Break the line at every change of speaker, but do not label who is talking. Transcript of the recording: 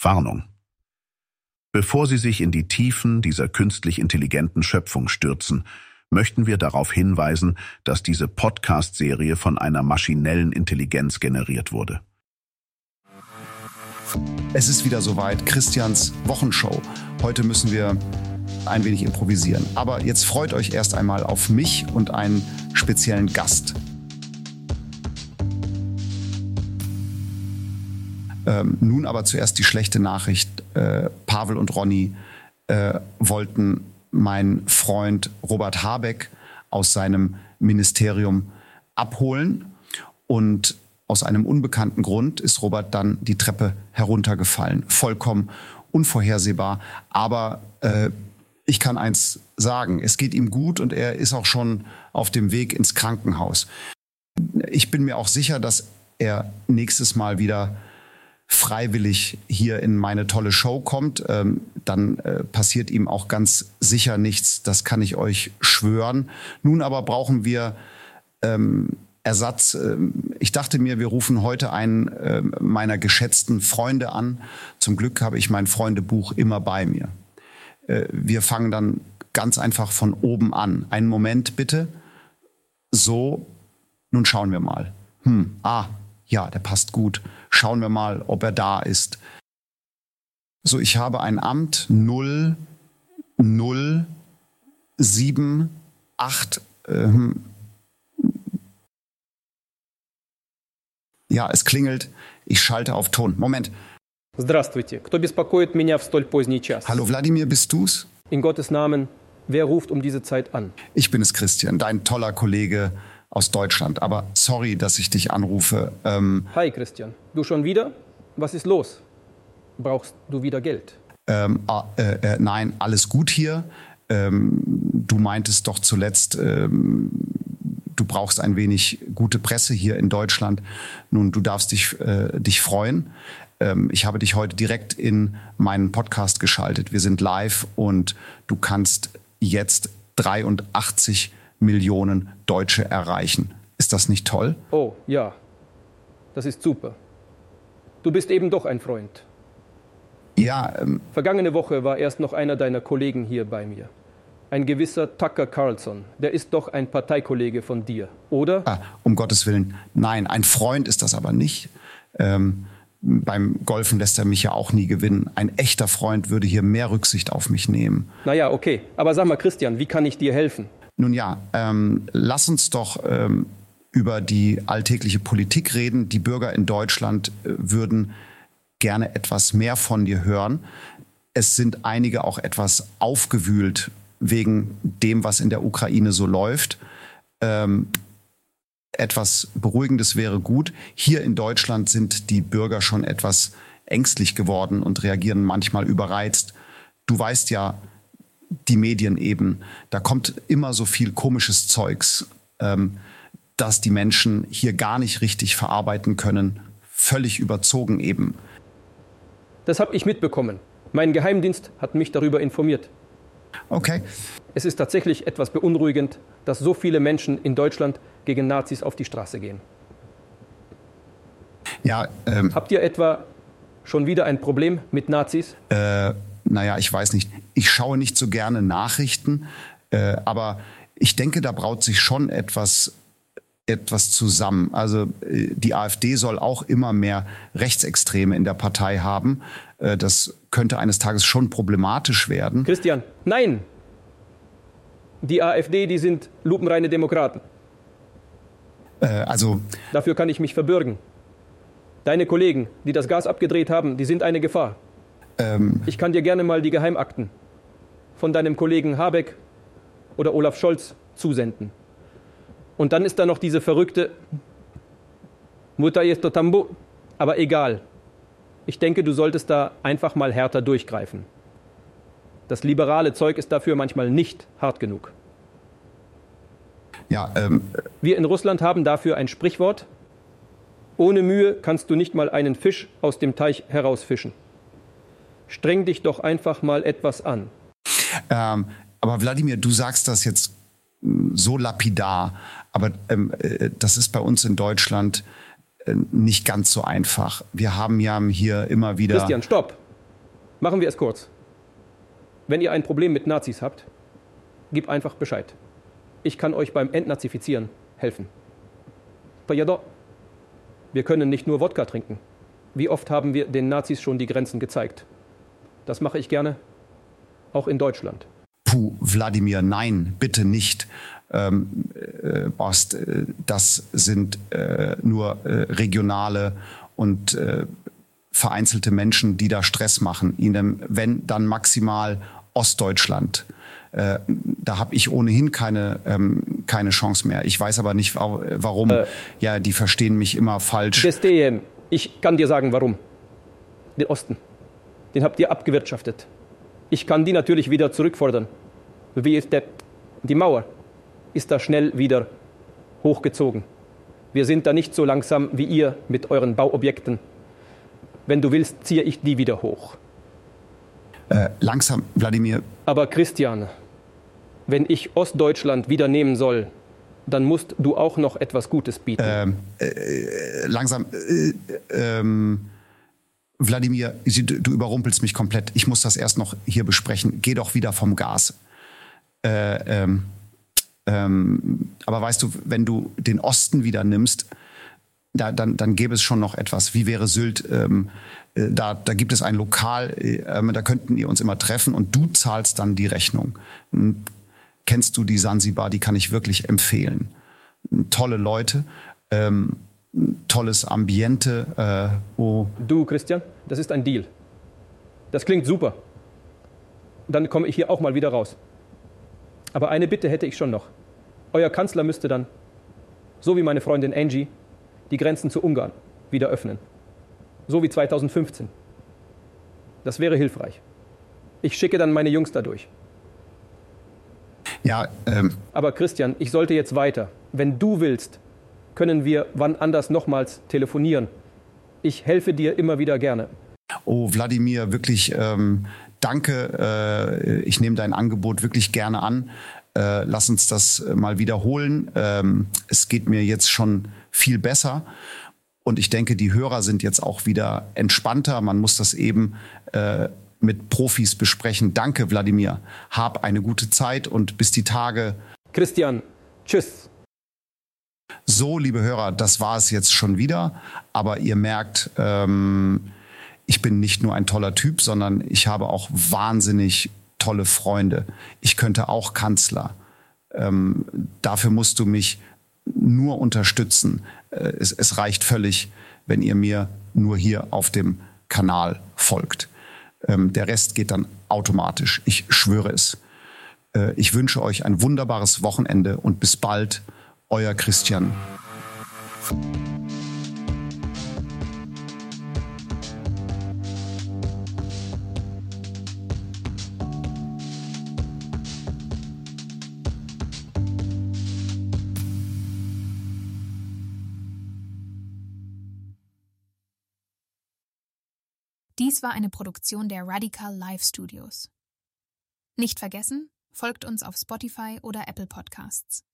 Warnung. Bevor Sie sich in die Tiefen dieser künstlich intelligenten Schöpfung stürzen, möchten wir darauf hinweisen, dass diese Podcast-Serie von einer maschinellen Intelligenz generiert wurde.
Es ist wieder soweit, Christians Wochenshow. Heute müssen wir ein wenig improvisieren. Aber jetzt freut euch erst einmal auf mich und einen speziellen Gast. Ähm, nun aber zuerst die schlechte Nachricht. Äh, Pavel und Ronny äh, wollten meinen Freund Robert Habeck aus seinem Ministerium abholen. Und aus einem unbekannten Grund ist Robert dann die Treppe heruntergefallen. Vollkommen unvorhersehbar. Aber äh, ich kann eins sagen, es geht ihm gut und er ist auch schon auf dem Weg ins Krankenhaus. Ich bin mir auch sicher, dass er nächstes Mal wieder freiwillig hier in meine tolle Show kommt, ähm, dann äh, passiert ihm auch ganz sicher nichts. Das kann ich euch schwören. Nun aber brauchen wir ähm, Ersatz. Ähm, ich dachte mir, wir rufen heute einen äh, meiner geschätzten Freunde an. Zum Glück habe ich mein Freundebuch immer bei mir. Äh, wir fangen dann ganz einfach von oben an. Einen Moment bitte. So, nun schauen wir mal. Hm, ah, ja, der passt gut. Schauen wir mal, ob er da ist. So, ich habe ein Amt 0, 0, 7, 8. Ähm, ja, es klingelt. Ich schalte auf Ton. Moment.
Здравствуйте. Кто беспокоит меня в столь поздний час?
Hallo Wladimir, bist du's?
In Gottes Namen, wer ruft um diese Zeit an?
Ich bin es, Christian, dein toller Kollege aus Deutschland. Aber sorry, dass ich dich anrufe.
Ähm, Hi Christian, du schon wieder? Was ist los? Brauchst du wieder Geld?
Ähm, ah, äh, äh, nein, alles gut hier. Ähm, du meintest doch zuletzt, ähm, du brauchst ein wenig gute Presse hier in Deutschland. Nun, du darfst dich, äh, dich freuen. Ähm, ich habe dich heute direkt in meinen Podcast geschaltet. Wir sind live und du kannst jetzt 83 Millionen Deutsche erreichen. Ist das nicht toll?
Oh, ja. Das ist super. Du bist eben doch ein Freund.
Ja. Ähm,
Vergangene Woche war erst noch einer deiner Kollegen hier bei mir. Ein gewisser Tucker Carlson. Der ist doch ein Parteikollege von dir, oder?
Ah, um Gottes Willen. Nein, ein Freund ist das aber nicht. Ähm, beim Golfen lässt er mich ja auch nie gewinnen. Ein echter Freund würde hier mehr Rücksicht auf mich nehmen.
Naja, okay. Aber sag mal, Christian, wie kann ich dir helfen?
Nun ja, ähm, lass uns doch ähm, über die alltägliche Politik reden. Die Bürger in Deutschland äh, würden gerne etwas mehr von dir hören. Es sind einige auch etwas aufgewühlt wegen dem, was in der Ukraine so läuft. Ähm, etwas Beruhigendes wäre gut. Hier in Deutschland sind die Bürger schon etwas ängstlich geworden und reagieren manchmal überreizt. Du weißt ja, die Medien eben. Da kommt immer so viel komisches Zeugs, ähm, dass die Menschen hier gar nicht richtig verarbeiten können. Völlig überzogen eben.
Das habe ich mitbekommen. Mein Geheimdienst hat mich darüber informiert.
Okay.
Es ist tatsächlich etwas beunruhigend, dass so viele Menschen in Deutschland gegen Nazis auf die Straße gehen.
Ja, ähm,
Habt ihr etwa schon wieder ein Problem mit Nazis?
Äh, naja, ich weiß nicht, ich schaue nicht so gerne Nachrichten, äh, aber ich denke, da braut sich schon etwas etwas zusammen. Also äh, die AfD soll auch immer mehr Rechtsextreme in der Partei haben. Äh, das könnte eines Tages schon problematisch werden.
Christian, nein! Die AfD, die sind lupenreine Demokraten.
Äh, also.
Dafür kann ich mich verbürgen. Deine Kollegen, die das Gas abgedreht haben, die sind eine Gefahr. Ähm, ich kann dir gerne mal die Geheimakten von deinem Kollegen Habeck oder Olaf Scholz zusenden. Und dann ist da noch diese verrückte Mutter jest tambu. Aber egal. Ich denke, du solltest da einfach mal härter durchgreifen. Das liberale Zeug ist dafür manchmal nicht hart genug.
Ja, ähm,
Wir in Russland haben dafür ein Sprichwort. Ohne Mühe kannst du nicht mal einen Fisch aus dem Teich herausfischen streng dich doch einfach mal etwas an.
Ähm, aber Wladimir, du sagst das jetzt hm, so lapidar, aber ähm, äh, das ist bei uns in Deutschland äh, nicht ganz so einfach. Wir haben ja hier immer wieder.
Christian, stopp. Machen wir es kurz. Wenn ihr ein Problem mit Nazis habt, gib einfach Bescheid. Ich kann euch beim Entnazifizieren helfen. Wir können nicht nur Wodka trinken. Wie oft haben wir den Nazis schon die Grenzen gezeigt? Das mache ich gerne, auch in Deutschland.
Puh, Wladimir, nein, bitte nicht. Ähm, äh, Ost, äh, das sind äh, nur äh, regionale und äh, vereinzelte Menschen, die da Stress machen. Ihnen, wenn dann maximal Ostdeutschland. Äh, da habe ich ohnehin keine, ähm, keine Chance mehr. Ich weiß aber nicht, warum. Äh, ja, die verstehen mich immer falsch.
Verstehe. Ich kann dir sagen, warum. Den Osten. Den habt ihr abgewirtschaftet. Ich kann die natürlich wieder zurückfordern. Wie ist der, die Mauer ist da schnell wieder hochgezogen. Wir sind da nicht so langsam wie ihr mit euren Bauobjekten. Wenn du willst, ziehe ich die wieder hoch.
Äh, langsam, Wladimir.
Aber Christian, wenn ich Ostdeutschland wieder nehmen soll, dann musst du auch noch etwas Gutes bieten.
Ähm, äh, langsam, äh, ähm, Wladimir, du überrumpelst mich komplett. Ich muss das erst noch hier besprechen. Geh doch wieder vom Gas. Äh, ähm, ähm, aber weißt du, wenn du den Osten wieder nimmst, da, dann, dann gäbe es schon noch etwas. Wie wäre Sylt? Ähm, äh, da, da gibt es ein Lokal, äh, da könnten ihr uns immer treffen und du zahlst dann die Rechnung. Hm, kennst du die Sansibar? Die kann ich wirklich empfehlen. Tolle Leute, ähm, tolles Ambiente. Äh,
du, Christian, das ist ein Deal. Das klingt super. Dann komme ich hier auch mal wieder raus. Aber eine Bitte hätte ich schon noch. Euer Kanzler müsste dann, so wie meine Freundin Angie, die Grenzen zu Ungarn wieder öffnen. So wie 2015. Das wäre hilfreich. Ich schicke dann meine Jungs dadurch.
Ja, ähm.
Aber Christian, ich sollte jetzt weiter. Wenn du willst, können wir wann anders nochmals telefonieren. Ich helfe dir immer wieder gerne.
Oh, Wladimir, wirklich ähm, danke. Äh, ich nehme dein Angebot wirklich gerne an. Äh, lass uns das mal wiederholen. Ähm, es geht mir jetzt schon viel besser. Und ich denke, die Hörer sind jetzt auch wieder entspannter. Man muss das eben äh, mit Profis besprechen. Danke, Wladimir. Hab eine gute Zeit und bis die Tage.
Christian, tschüss.
So, liebe Hörer, das war es jetzt schon wieder. Aber ihr merkt, ähm, ich bin nicht nur ein toller Typ, sondern ich habe auch wahnsinnig tolle Freunde. Ich könnte auch Kanzler. Ähm, dafür musst du mich nur unterstützen. Äh, es, es reicht völlig, wenn ihr mir nur hier auf dem Kanal folgt. Ähm, der Rest geht dann automatisch. Ich schwöre es. Äh, ich wünsche euch ein wunderbares Wochenende und bis bald. Euer Christian.
Dies war eine Produktion der Radical Live Studios. Nicht vergessen, folgt uns auf Spotify oder Apple Podcasts.